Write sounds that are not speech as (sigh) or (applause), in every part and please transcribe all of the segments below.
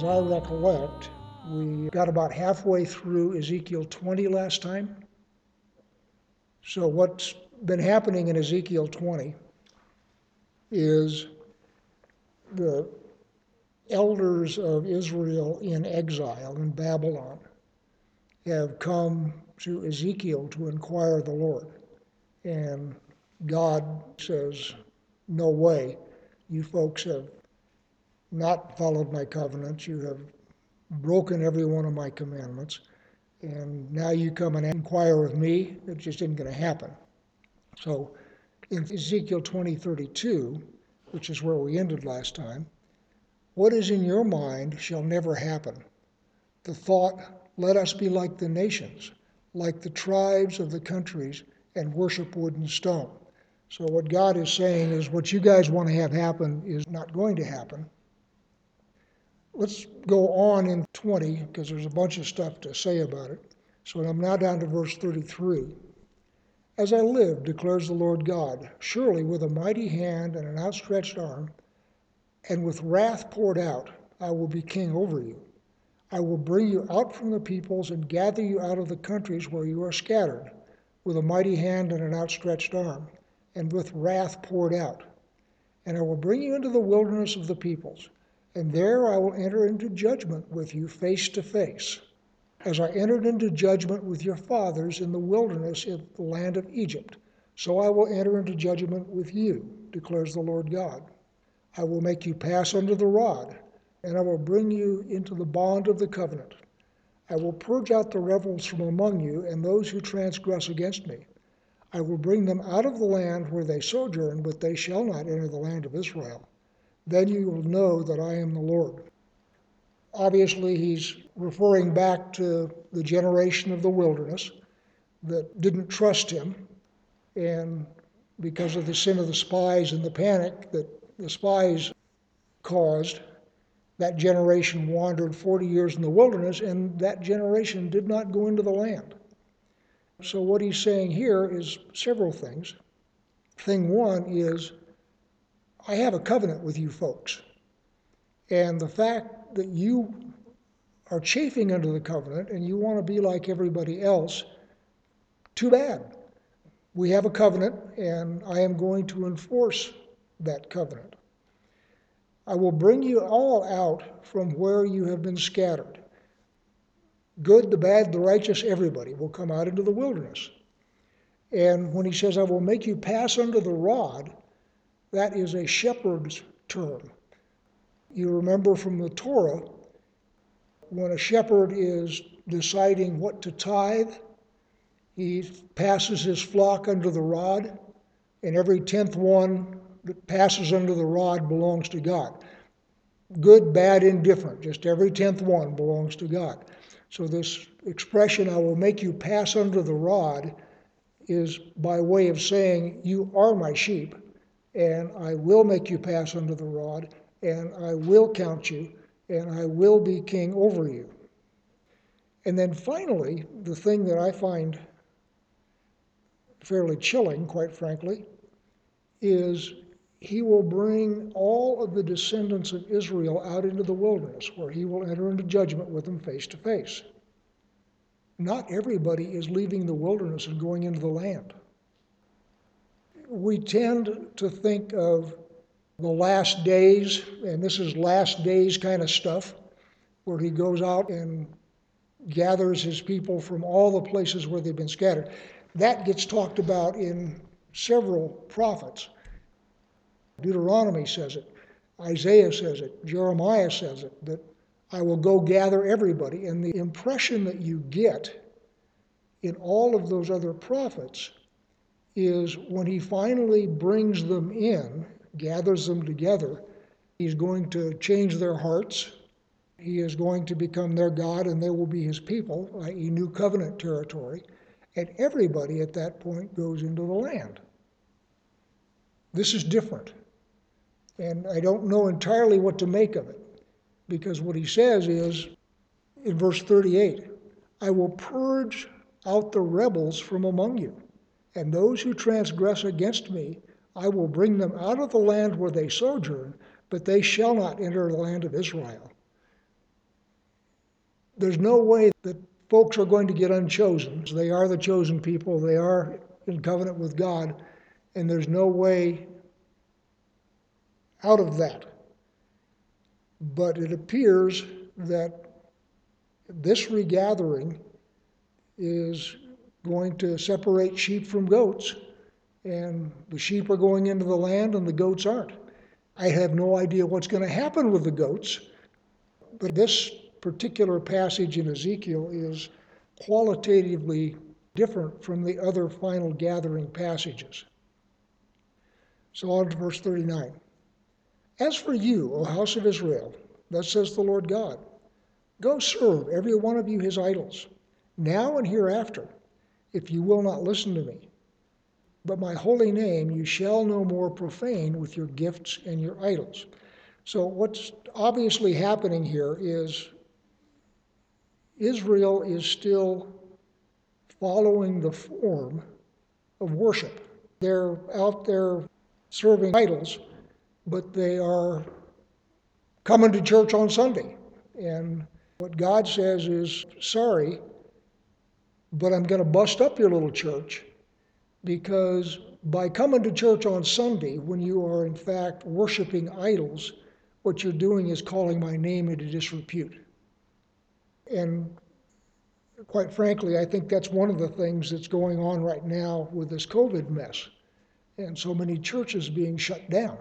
as I recollect, we got about halfway through Ezekiel 20 last time. So, what's been happening in Ezekiel 20 is the elders of Israel in exile in Babylon have come to Ezekiel to inquire of the Lord. And God says, No way. You folks have not followed my covenants. You have broken every one of my commandments. And now you come and inquire of me. It just isn't going to happen. So in Ezekiel 20 32, which is where we ended last time, what is in your mind shall never happen. The thought, let us be like the nations, like the tribes of the countries, and worship wood and stone. So, what God is saying is what you guys want to have happen is not going to happen. Let's go on in 20 because there's a bunch of stuff to say about it. So, I'm now down to verse 33. As I live, declares the Lord God, surely with a mighty hand and an outstretched arm, and with wrath poured out, I will be king over you. I will bring you out from the peoples and gather you out of the countries where you are scattered, with a mighty hand and an outstretched arm, and with wrath poured out. And I will bring you into the wilderness of the peoples, and there I will enter into judgment with you face to face, as I entered into judgment with your fathers in the wilderness in the land of Egypt. So I will enter into judgment with you, declares the Lord God. I will make you pass under the rod, and I will bring you into the bond of the covenant. I will purge out the rebels from among you and those who transgress against me. I will bring them out of the land where they sojourn, but they shall not enter the land of Israel. Then you will know that I am the Lord. Obviously, he's referring back to the generation of the wilderness that didn't trust him, and because of the sin of the spies and the panic that the spies caused, that generation wandered 40 years in the wilderness, and that generation did not go into the land. So, what he's saying here is several things. Thing one is, I have a covenant with you folks. And the fact that you are chafing under the covenant and you want to be like everybody else, too bad. We have a covenant, and I am going to enforce that covenant. I will bring you all out from where you have been scattered. Good, the bad, the righteous, everybody will come out into the wilderness. And when he says, I will make you pass under the rod, that is a shepherd's term. You remember from the Torah, when a shepherd is deciding what to tithe, he passes his flock under the rod, and every tenth one that passes under the rod belongs to God. Good, bad, indifferent, just every tenth one belongs to God. So, this expression, I will make you pass under the rod, is by way of saying, You are my sheep, and I will make you pass under the rod, and I will count you, and I will be king over you. And then finally, the thing that I find fairly chilling, quite frankly, is he will bring all of the descendants of Israel out into the wilderness, where he will enter into judgment with them face to face. Not everybody is leaving the wilderness and going into the land. We tend to think of the last days, and this is last days kind of stuff, where he goes out and gathers his people from all the places where they've been scattered. That gets talked about in several prophets. Deuteronomy says it, Isaiah says it, Jeremiah says it, that I will go gather everybody. And the impression that you get in all of those other prophets is when he finally brings them in, gathers them together, he's going to change their hearts. He is going to become their God and they will be his people, i.e., new covenant territory. And everybody at that point goes into the land. This is different. And I don't know entirely what to make of it because what he says is in verse 38 I will purge out the rebels from among you, and those who transgress against me, I will bring them out of the land where they sojourn, but they shall not enter the land of Israel. there's no way that folks are going to get unchosen. They are the chosen people, they are in covenant with God, and there's no way out of that. But it appears that this regathering is going to separate sheep from goats, and the sheep are going into the land and the goats aren't. I have no idea what's going to happen with the goats, but this particular passage in Ezekiel is qualitatively different from the other final gathering passages. So on to verse 39. As for you, O house of Israel, thus says the Lord God, go serve every one of you his idols, now and hereafter, if you will not listen to me. But my holy name you shall no more profane with your gifts and your idols. So, what's obviously happening here is Israel is still following the form of worship. They're out there serving idols, but they are coming to church on Sunday. And what God says is, sorry, but I'm going to bust up your little church because by coming to church on Sunday, when you are in fact worshiping idols, what you're doing is calling my name into disrepute. And quite frankly, I think that's one of the things that's going on right now with this COVID mess and so many churches being shut down.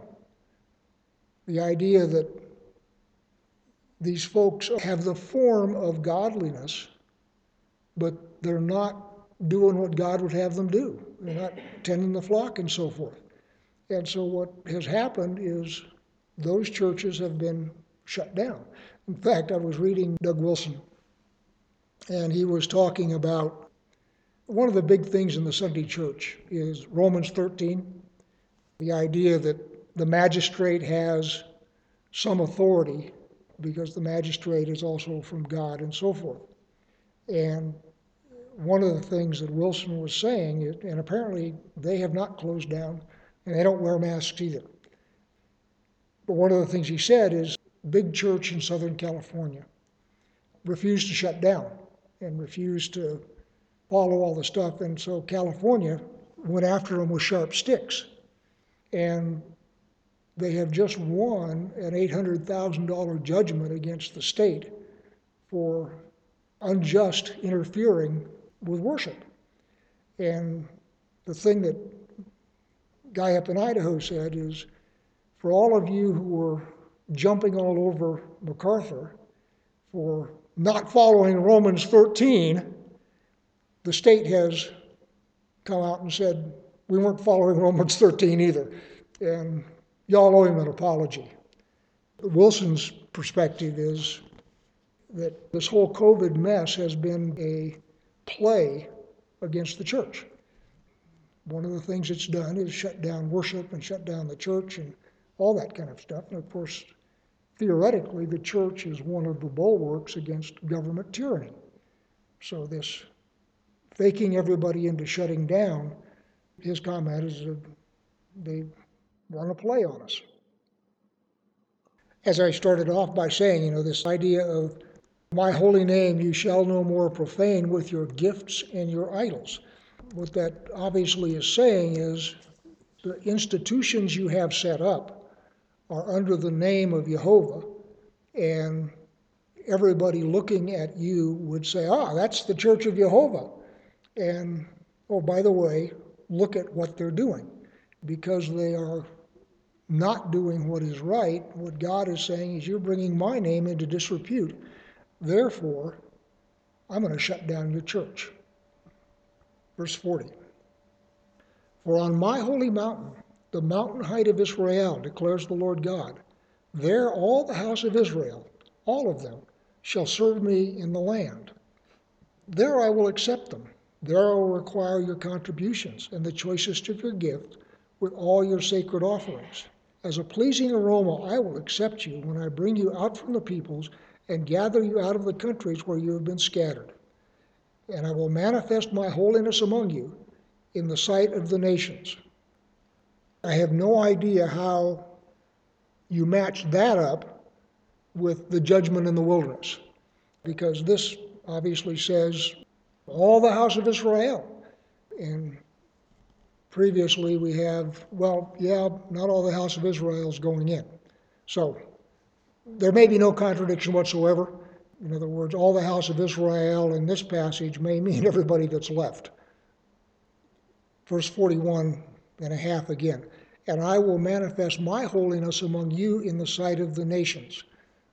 The idea that these folks have the form of godliness, but they're not doing what God would have them do. They're not tending the flock and so forth. And so what has happened is those churches have been shut down. In fact, I was reading Doug Wilson, and he was talking about one of the big things in the Sunday church is Romans 13, the idea that the magistrate has some authority because the magistrate is also from God and so forth. And one of the things that Wilson was saying, and apparently they have not closed down, and they don't wear masks either. But one of the things he said is big church in Southern California refused to shut down and refused to follow all the stuff. And so California went after them with sharp sticks. And they have just won an $800,000 judgment against the state for unjust interfering with worship. And the thing that guy up in Idaho said is for all of you who were jumping all over MacArthur for not following Romans 13, the state has come out and said, we weren't following (laughs) Romans 13 either. And y'all owe him an apology. Wilson's perspective is that this whole COVID mess has been a play against the church. One of the things it's done is shut down worship and shut down the church and all that kind of stuff. And of course, theoretically, the church is one of the bulwarks against government tyranny. So, this faking everybody into shutting down, his comment is that they want to play on us. As I started off by saying, you know, this idea of my holy name you shall no more profane with your gifts and your idols. What that obviously is saying is the institutions you have set up are under the name of Jehovah, and everybody looking at you would say, ah, that's the Church of Jehovah. And, oh, by the way, look at what they're doing. Because they are not doing what is right, what God is saying is, you're bringing my name into disrepute. Therefore, I'm going to shut down your church. Verse 40 For on my holy mountain, the mountain height of Israel, declares the Lord God, there all the house of Israel, all of them, shall serve me in the land. There I will accept them. There I will require your contributions and the choicest of your gift with all your sacred offerings. As a pleasing aroma, I will accept you when I bring you out from the peoples and gather you out of the countries where you have been scattered. And I will manifest my holiness among you in the sight of the nations. I have no idea how you match that up with the judgment in the wilderness. because this obviously says all the house of Israel. And previously we have, well, yeah, not all the house of Israel is going in. So there may be no contradiction whatsoever. In other words, all the house of Israel in this passage may mean (laughs) everybody that's left. Verse 41 and a half again. And I will manifest my holiness among you in the sight of the nations.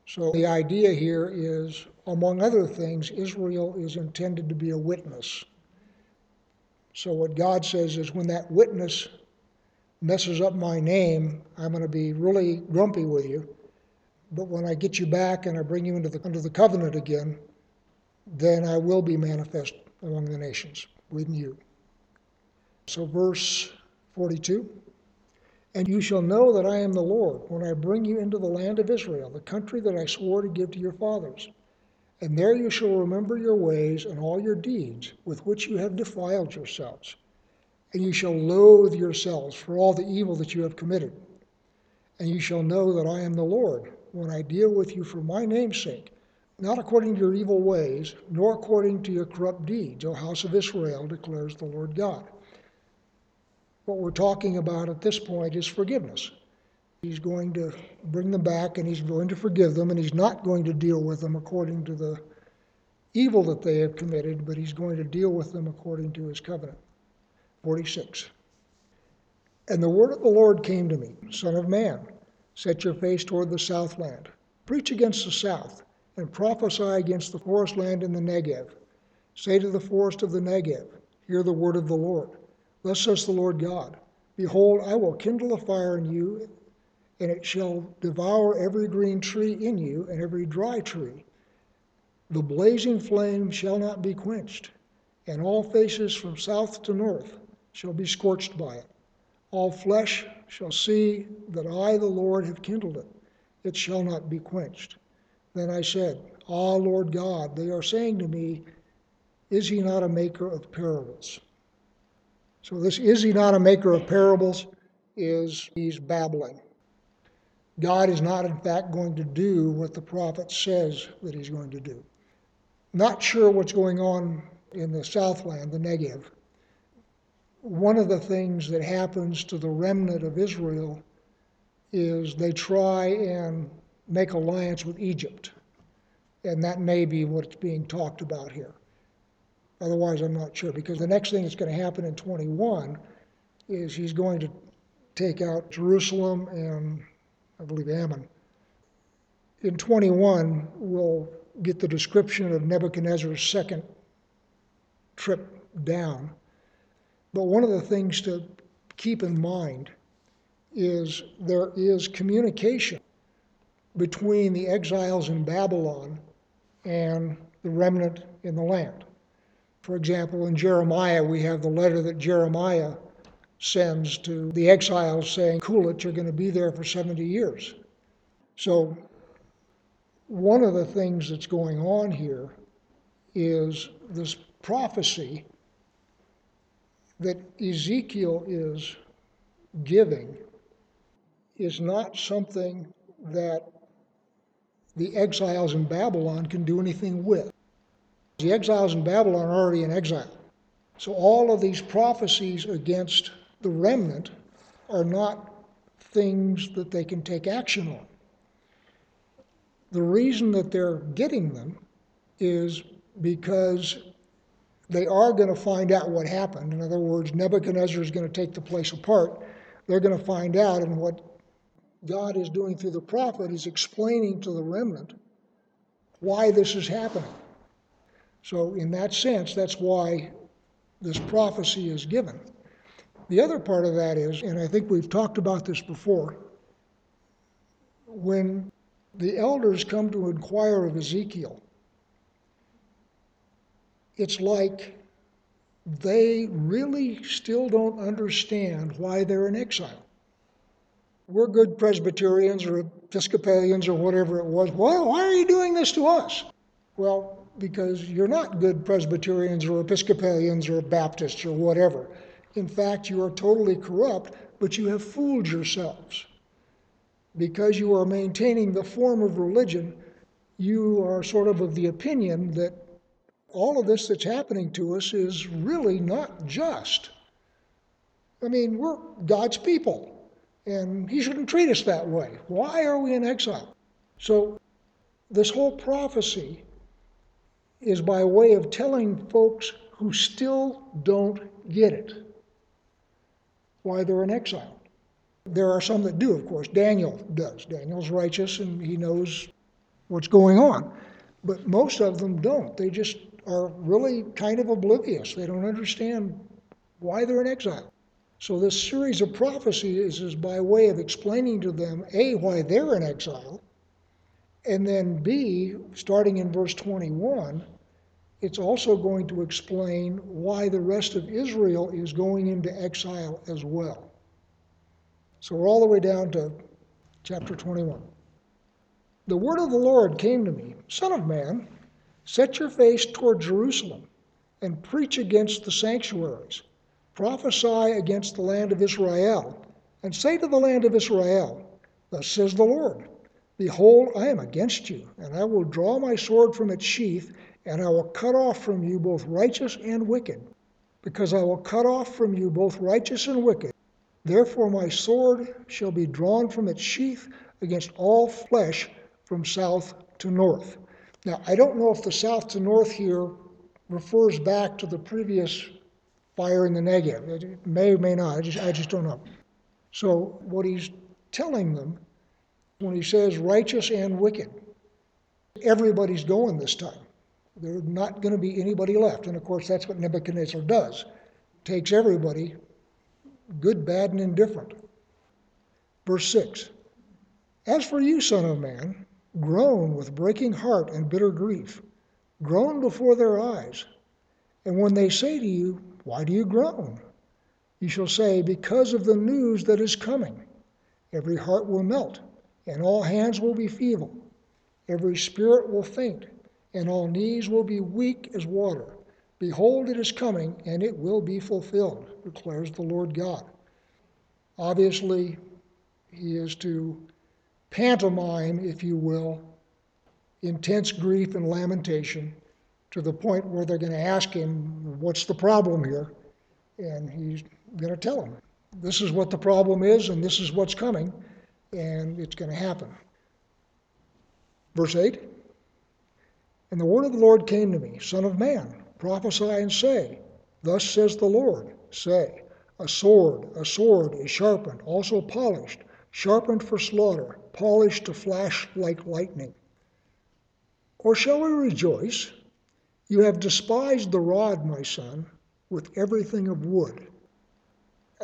So the idea here is, among other things, Israel is intended to be a witness. So what God says is, when that witness messes up my name, I'm going to be really grumpy with you. But when I get you back and I bring you into the, under the covenant again, then I will be manifest among the nations with you. So, verse 42 And you shall know that I am the Lord when I bring you into the land of Israel, the country that I swore to give to your fathers. And there you shall remember your ways and all your deeds with which you have defiled yourselves. And you shall loathe yourselves for all the evil that you have committed. And you shall know that I am the Lord when I deal with you for my name's sake, not according to your evil ways, nor according to your corrupt deeds, O house of Israel, declares the Lord God. What we're talking about at this point is forgiveness. He's going to bring them back and he's going to forgive them, and he's not going to deal with them according to the evil that they have committed, but he's going to deal with them according to his covenant. 46. And the word of the Lord came to me, Son of man. Set your face toward the southland. Preach against the south, and prophesy against the forest land in the Negev. Say to the forest of the Negev, Hear the word of the Lord. Thus says the Lord God Behold, I will kindle a fire in you, and it shall devour every green tree in you, and every dry tree. The blazing flame shall not be quenched, and all faces from south to north shall be scorched by it. All flesh shall see that I, the Lord, have kindled it. It shall not be quenched. Then I said, Ah, Lord God, they are saying to me, Is he not a maker of parables? So, this is he not a maker of parables is he's babbling. God is not, in fact, going to do what the prophet says that he's going to do. Not sure what's going on in the Southland, the Negev one of the things that happens to the remnant of Israel is they try and make alliance with Egypt. And that may be what's being talked about here. Otherwise, I'm not sure, because the next thing that's going to happen in 21 is he's going to take out Jerusalem and, I believe, Ammon. In 21, we'll get the description of Nebuchadnezzar's second trip down. But one of the things to keep in mind is there is communication between the exiles in Babylon and the remnant in the land. For example, in Jeremiah, we have the letter that Jeremiah sends to the exiles saying, Cool it, you're going to be there for 70 years. So, one of the things that's going on here is this prophecy that Ezekiel is giving is not something that the exiles in Babylon can do anything with. The exiles in Babylon are already in exile. So all of these prophecies against the remnant are not things that they can take action on. The reason that they're getting them is because they are going to find out what happened. In other words, Nebuchadnezzar is going to take the place apart. They're going to find out, and what God is doing through the prophet is explaining to the remnant why this is happening. So, in that sense, that's why this prophecy is given. The other part of that is, and I think we've talked about this before, when the elders come to inquire of Ezekiel, it's like they really still don't understand why they're in exile. We're good Presbyterians or Episcopalians or whatever it was. Why, why are you doing this to us? Well, because you're not good Presbyterians or Episcopalians or Baptists or whatever. In fact, you are totally corrupt, but you have fooled yourselves. Because you are maintaining the form of religion you are sort of of the opinion that all of this that's happening to us is really not just. I mean, we're God's people, and He shouldn't treat us that way. Why are we in exile? So, this whole prophecy is by way of telling folks who still don't get it why they're in exile. There are some that do, of course. Daniel does. Daniel's righteous and he knows what's going on. But most of them don't. They just are really kind of oblivious. They don't understand why they're in exile. So, this series of prophecies is by way of explaining to them A, why they're in exile, and then B, starting in verse 21, it's also going to explain why the rest of Israel is going into exile as well. So we're all the way down to chapter 21. The word of the Lord came to me Son of man, set your face toward Jerusalem and preach against the sanctuaries. Prophesy against the land of Israel, and say to the land of Israel, Thus says the Lord Behold, I am against you, and I will draw my sword from its sheath, and I will cut off from you both righteous and wicked. Because I will cut off from you both righteous and wicked. Therefore my sword shall be drawn from its sheath against all flesh from south to north. Now, I don't know if the south to north here refers back to the previous fire in the Negev. It may or may not. I just, I just don't know. So, what he's telling them when he says righteous and wicked. Everybody's going this time. There's not going to be anybody left. And of course, that's what Nebuchadnezzar does takes everybody, good, bad, and indifferent. Verse 6 As for you, Son of Man, groan with breaking heart and bitter grief. Groan before their eyes. And when they say to you, Why do you groan? You shall say, Because of the news that is coming. Every heart will melt and all hands will be feeble. Every spirit will faint, and all knees will be weak as water. Behold, it is coming, and it will be fulfilled, declares the Lord God. Obviously, he is to pantomime, if you will, intense grief and lamentation to the point where they're going to ask him, What's the problem here? And he's going to tell them, This is what the problem is, and this is what's coming and it's going to happen. Verse 8 And the word of the Lord came to me, Son of man, prophesy and say, Thus says the Lord, say, A sword, a sword is sharpened, also polished, sharpened for slaughter, polished to flash like lightning. Or shall we rejoice? You have despised the rod, my son, with everything of wood.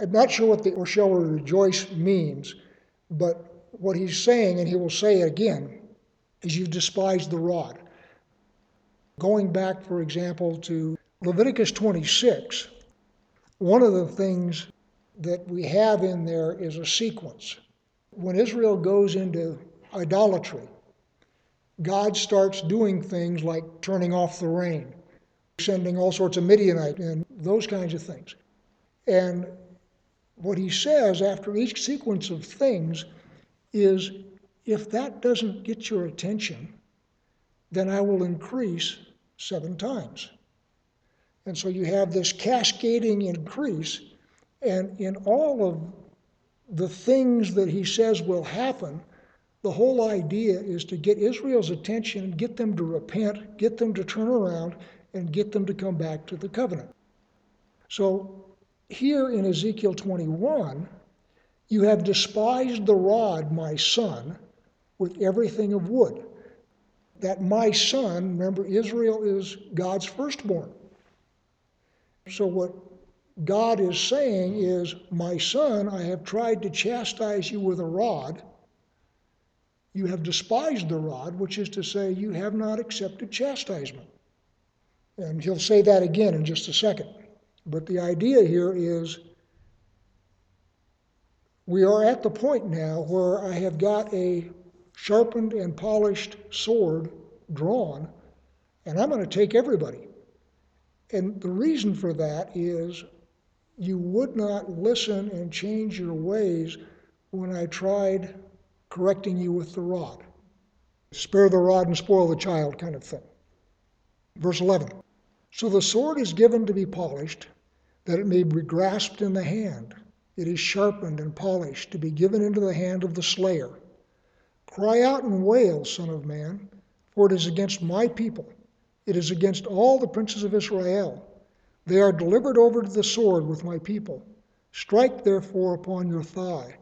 I'm not sure what the or shall we rejoice means. But what he's saying, and he will say it again, is you despise the rod. Going back, for example, to Leviticus 26, one of the things that we have in there is a sequence. When Israel goes into idolatry, God starts doing things like turning off the rain, sending all sorts of Midianite and those kinds of things. And what he says after each sequence of things is if that doesn't get your attention, then I will increase seven times. And so you have this cascading increase, and in all of the things that he says will happen, the whole idea is to get Israel's attention, get them to repent, get them to turn around, and get them to come back to the covenant. So here in Ezekiel 21, you have despised the rod, my son, with everything of wood. That my son, remember, Israel is God's firstborn. So, what God is saying is, My son, I have tried to chastise you with a rod. You have despised the rod, which is to say, you have not accepted chastisement. And he'll say that again in just a second. But the idea here is we are at the point now where I have got a sharpened and polished sword drawn, and I'm going to take everybody. And the reason for that is you would not listen and change your ways when I tried correcting you with the rod. spare the rod and spoil the child kind of thing. Verse 11 So the sword is given to be polished, that it may be grasped in the hand. It is sharpened and polished to be given into the hand of the slayer. Cry out and wail, Son of Man, for it is against my people. It is against all the princes of Israel. They are delivered over to the sword with my people. Strike therefore upon your thigh,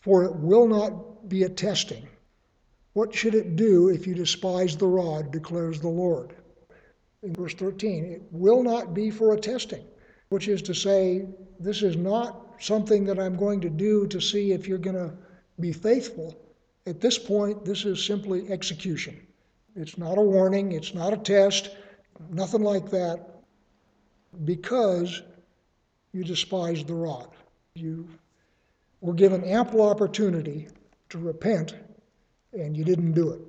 for it will not be a testing. What should it do if you despise the rod, declares the Lord? In verse 13, it will not be for a testing, which is to say, this is not something that I'm going to do to see if you're going to be faithful. At this point, this is simply execution. It's not a warning, it's not a test, nothing like that, because you despised the rod. You were given ample opportunity to repent, and you didn't do it.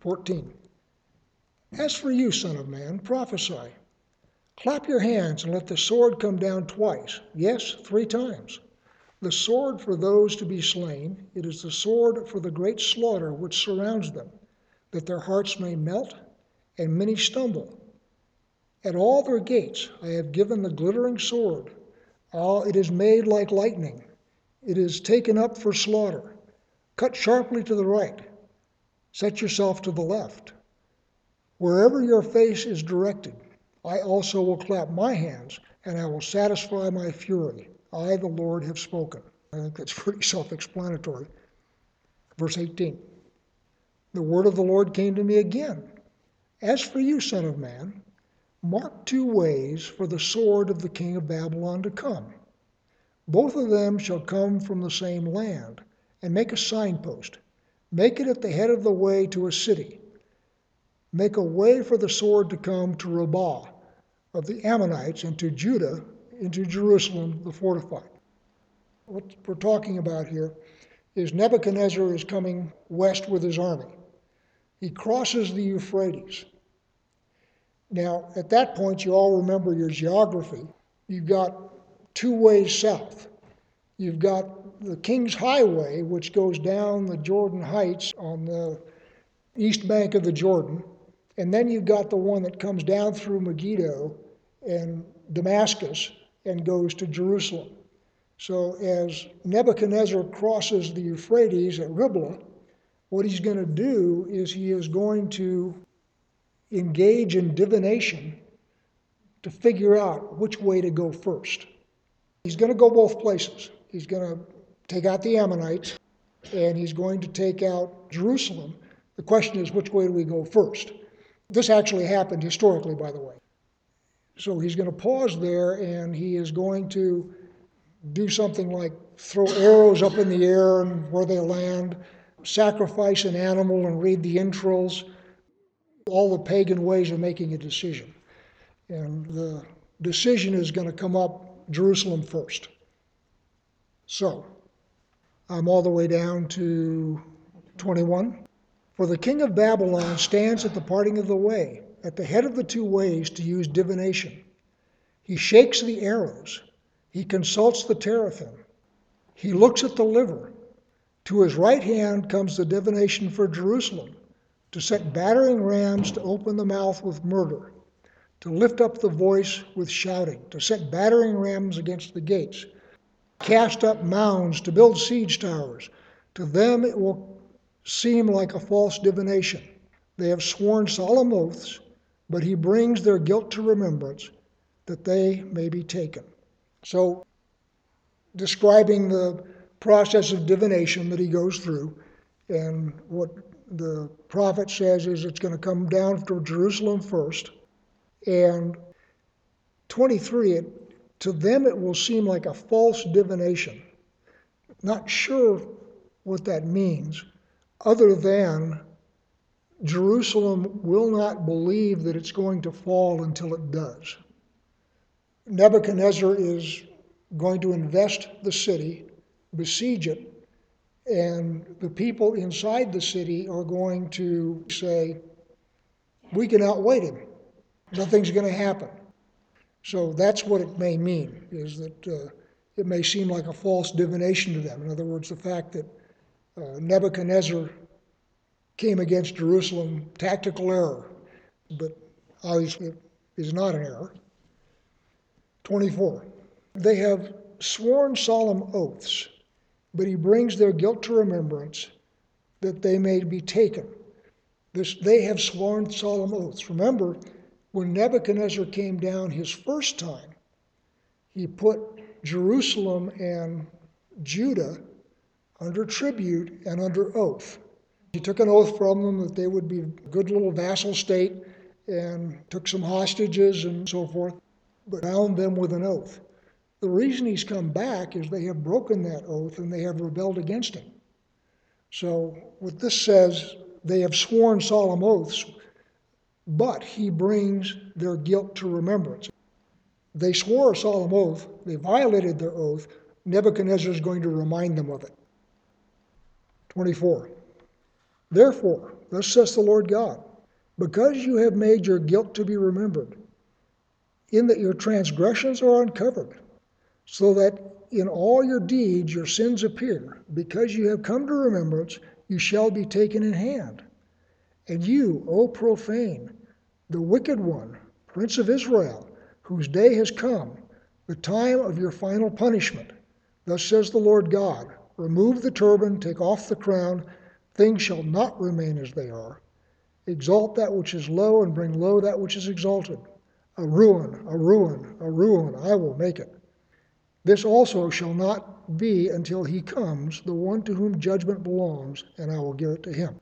14. As for you, Son of Man, prophesy. Clap your hands and let the sword come down twice, yes, three times. The sword for those to be slain, it is the sword for the great slaughter which surrounds them, that their hearts may melt and many stumble. At all their gates I have given the glittering sword. All it is made like lightning. It is taken up for slaughter. Cut sharply to the right. Set yourself to the left. Wherever your face is directed, I also will clap my hands, and I will satisfy my fury. I, the Lord, have spoken. I think that's (laughs) pretty self explanatory. Verse 18 The word of the Lord came to me again. As for you, Son of Man, mark two ways for the sword of the king of Babylon to come. Both of them shall come from the same land, and make a signpost. Make it at the head of the way to a city. Make a way for the sword to come to Rabbah of the Ammonites and to Judah into Jerusalem the fortified. What we're talking about here is Nebuchadnezzar is coming west with his army. He crosses the Euphrates. Now, at that point, you all remember your geography. You've got two ways south. You've got the King's Highway, which goes down the Jordan Heights on the east bank of the Jordan. And then you've got the one that comes down through Megiddo and Damascus and goes to Jerusalem. So as Nebuchadnezzar crosses the Euphrates at Riblah, what he's going to do is he is going to engage in divination to figure out which way to go first. He's going to go both places. He's going to take out the Ammonites and he's going to take out Jerusalem. The question is, which way do we go first? This actually happened historically, by the way. So he's going to pause there and he is going to do something like throw arrows up in the air and where they land, sacrifice an animal and read the entrails, all the pagan ways of making a decision. And the decision is going to come up Jerusalem first. So I'm all the way down to 21. For the king of Babylon stands at the parting of the way at the head of the two ways to use divination. He shakes the arrows. He consults the teraphim. He looks at the liver. To his right hand comes the divination for Jerusalem to set battering rams to open the mouth with murder, to lift up the voice with shouting, to set battering rams against the gates, cast up mounds to build siege towers. To them it will seem like a false divination. They have sworn solemn oaths but he brings their guilt to remembrance that they may be taken. So, describing the process of divination that he goes through, and what the prophet says is it's going to come down to Jerusalem first. And 23, it, to them it will seem like a false divination. Not sure what that means, other than Jerusalem will not believe that it's going to fall until it does. Nebuchadnezzar is going to invest the city, besiege it, and the people inside the city are going to say, We can outwait him. Nothing's going to happen. So that's what it may mean, is that uh, it may seem like a false divination to them. In other words, the fact that uh, Nebuchadnezzar came against Jerusalem, tactical error, but obviously it is not an error. 24. They have sworn solemn oaths, but he brings their guilt to remembrance that they may be taken. This, they have sworn solemn oaths. Remember, when Nebuchadnezzar came down his first time, he put Jerusalem and Judah under tribute and under oath. He took an oath from them that they would be a good little vassal state and took some hostages and so forth, but bound them with an oath. The reason he's come back is they have broken that oath and they have rebelled against him. So, what this says, they have sworn solemn oaths, but he brings their guilt to remembrance. They swore a solemn oath, they violated their oath, Nebuchadnezzar is going to remind them of it. 24. Therefore, thus says the Lord God, because you have made your guilt to be remembered, in that your transgressions are uncovered, so that in all your deeds your sins appear, because you have come to remembrance, you shall be taken in hand. And you, O profane, the wicked one, Prince of Israel, whose day has come, the time of your final punishment. Thus says the Lord God Remove the turban, take off the crown, things shall not remain as they are. Exalt that which is low, and bring low that which is exalted. A ruin, a ruin, a ruin, I will make it. This also shall not be until he comes, the one to whom judgment belongs, and I will give it to him.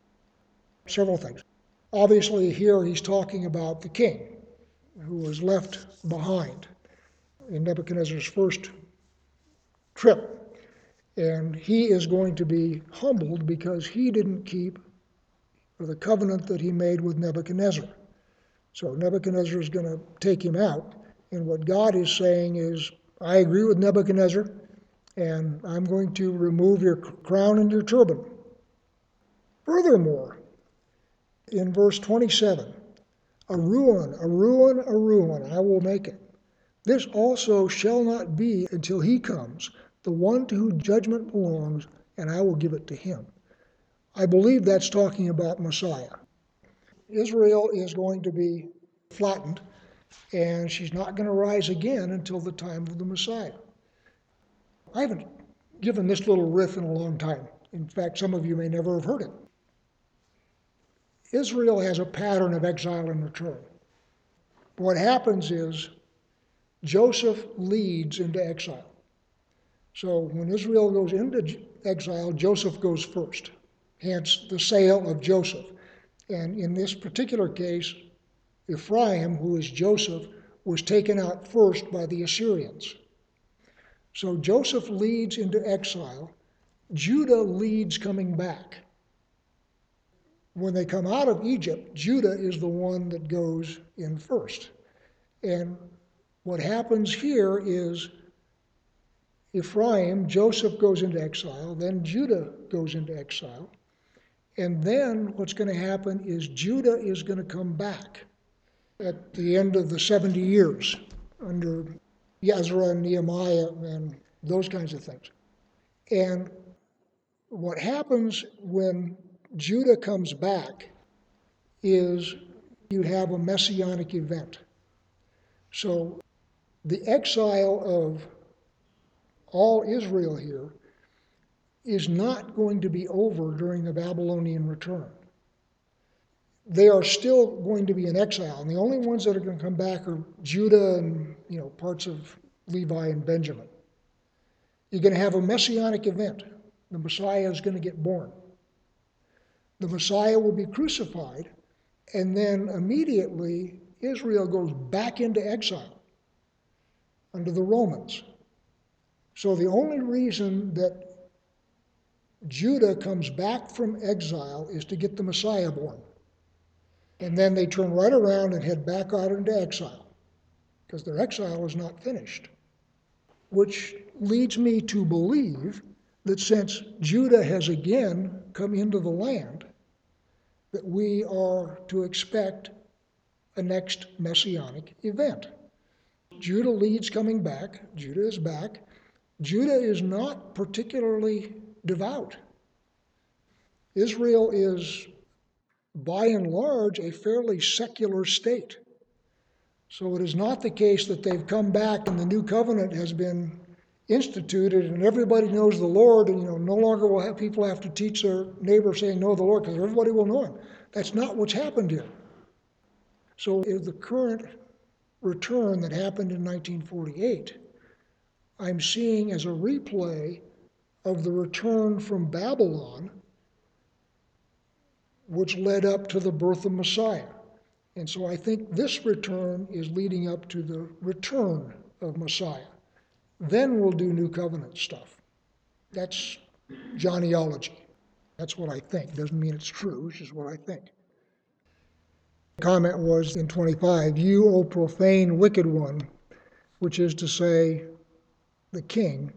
Several things. Obviously, here he's talking about the king who was left behind in Nebuchadnezzar's first trip. And he is going to be humbled because he didn't keep the covenant that he made with Nebuchadnezzar. So Nebuchadnezzar is going to take him out. And what God is saying is, I agree with Nebuchadnezzar, and I'm going to remove your crown and your turban. Furthermore, in verse 27, a ruin, a ruin, a ruin, I will make it. This also shall not be until he comes, the one to whom judgment belongs, and I will give it to him. I believe that's talking about Messiah. Israel is going to be flattened, and she's not going to rise again until the time of the Messiah. I haven't given this little riff in a long time. In fact, some of you may never have heard it. Israel has a pattern of exile and return. What happens is Joseph leads into exile. So when Israel goes into exile, Joseph goes first, hence the sale of Joseph. And in this particular case, Ephraim, who is Joseph, was taken out first by the Assyrians. So Joseph leads into exile. Judah leads coming back. When they come out of Egypt, Judah is the one that goes in first. And what happens here is Ephraim, Joseph goes into exile, then Judah goes into exile. And then what's going to happen is Judah is going to come back at the end of the 70 years under Ezra and Nehemiah and those kinds of things. And what happens when Judah comes back is you have a messianic event. So the exile of all Israel here is not going to be over during the Babylonian return. They are still going to be in exile, and the only ones that are going to come back are Judah and you know parts of Levi and Benjamin. You're going to have a messianic event. The Messiah is going to get born the Messiah will be crucified, and then immediately Israel goes back into exile under the Romans. So the only reason that Judah comes back from exile is to get the Messiah born. And then they turn right around and head back out into exile because their exile is not finished. Which leads me to believe that since Judah has again come into the land, that we are to expect a next messianic event. Judah leads coming back. Judah is back. Judah is not particularly devout. Israel is by and large, a fairly secular state. So it is not the case that they've come back and the new covenant has been instituted and everybody knows the Lord, and you know, no longer will have people have to teach their neighbor saying, Know the Lord, because everybody will know him. That's not what's happened here. So the current return that happened in 1948, I'm seeing as a replay of the return from Babylon, which led up to the birth of Messiah. And so I think this return is leading up to the return of Messiah. Then we'll do New Covenant stuff. That's Johnnyology. That's what I think. Doesn't mean it's true, it's just what I think. The comment was in 25, You, O profane, wicked one, which is to say, the king,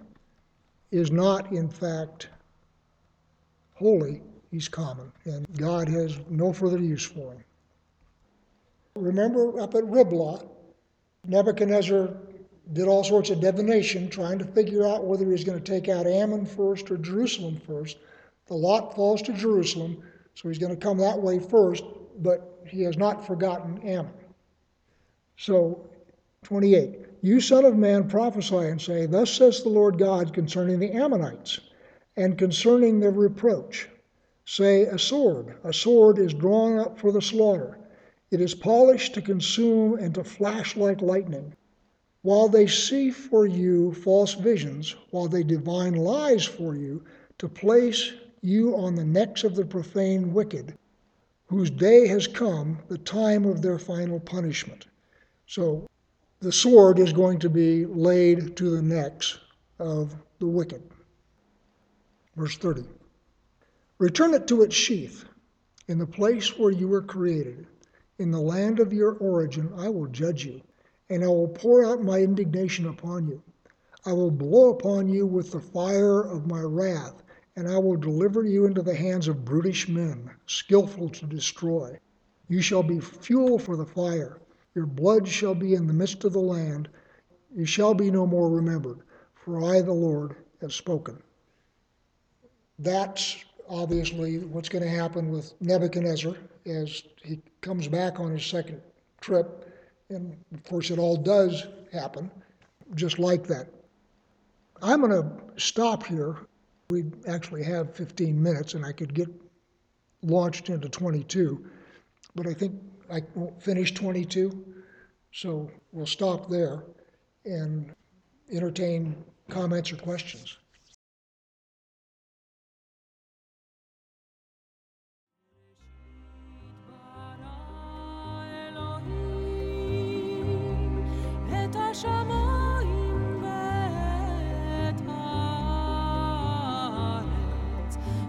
is not in fact holy, he's common, and God has no further use for him. Remember up at Riblah, Nebuchadnezzar did all sorts of divination trying to figure out whether he was going to take out Ammon first or Jerusalem first. The lot falls to Jerusalem, so he's going to come that way first, but he has not forgotten Ammon. So, 28. You, son of man, prophesy and say, Thus says the Lord God concerning the Ammonites and concerning their reproach. Say, A sword, a sword is drawn up for the slaughter. It is polished to consume and to flash like lightning. While they see for you false visions, while they divine lies for you, to place you on the necks of the profane wicked, whose day has come, the time of their final punishment. So the sword is going to be laid to the necks of the wicked. Verse 30 Return it to its sheath, in the place where you were created. In the land of your origin, I will judge you, and I will pour out my indignation upon you. I will blow upon you with the fire of my wrath and I will deliver you into the hands of brutish men, skillful to destroy. You shall be fuel for the fire. Your blood shall be in the midst of the land. You shall be no more remembered, for I, the Lord, have spoken. That's obviously what's going to happen with Nebuchadnezzar as he comes back on his second trip. And of course, it all does happen just like that. I'm going to stop here we actually have 15 minutes and I could get launched into 22, but I think I won't finish 22. So we'll stop there and entertain comments or questions. 沙漠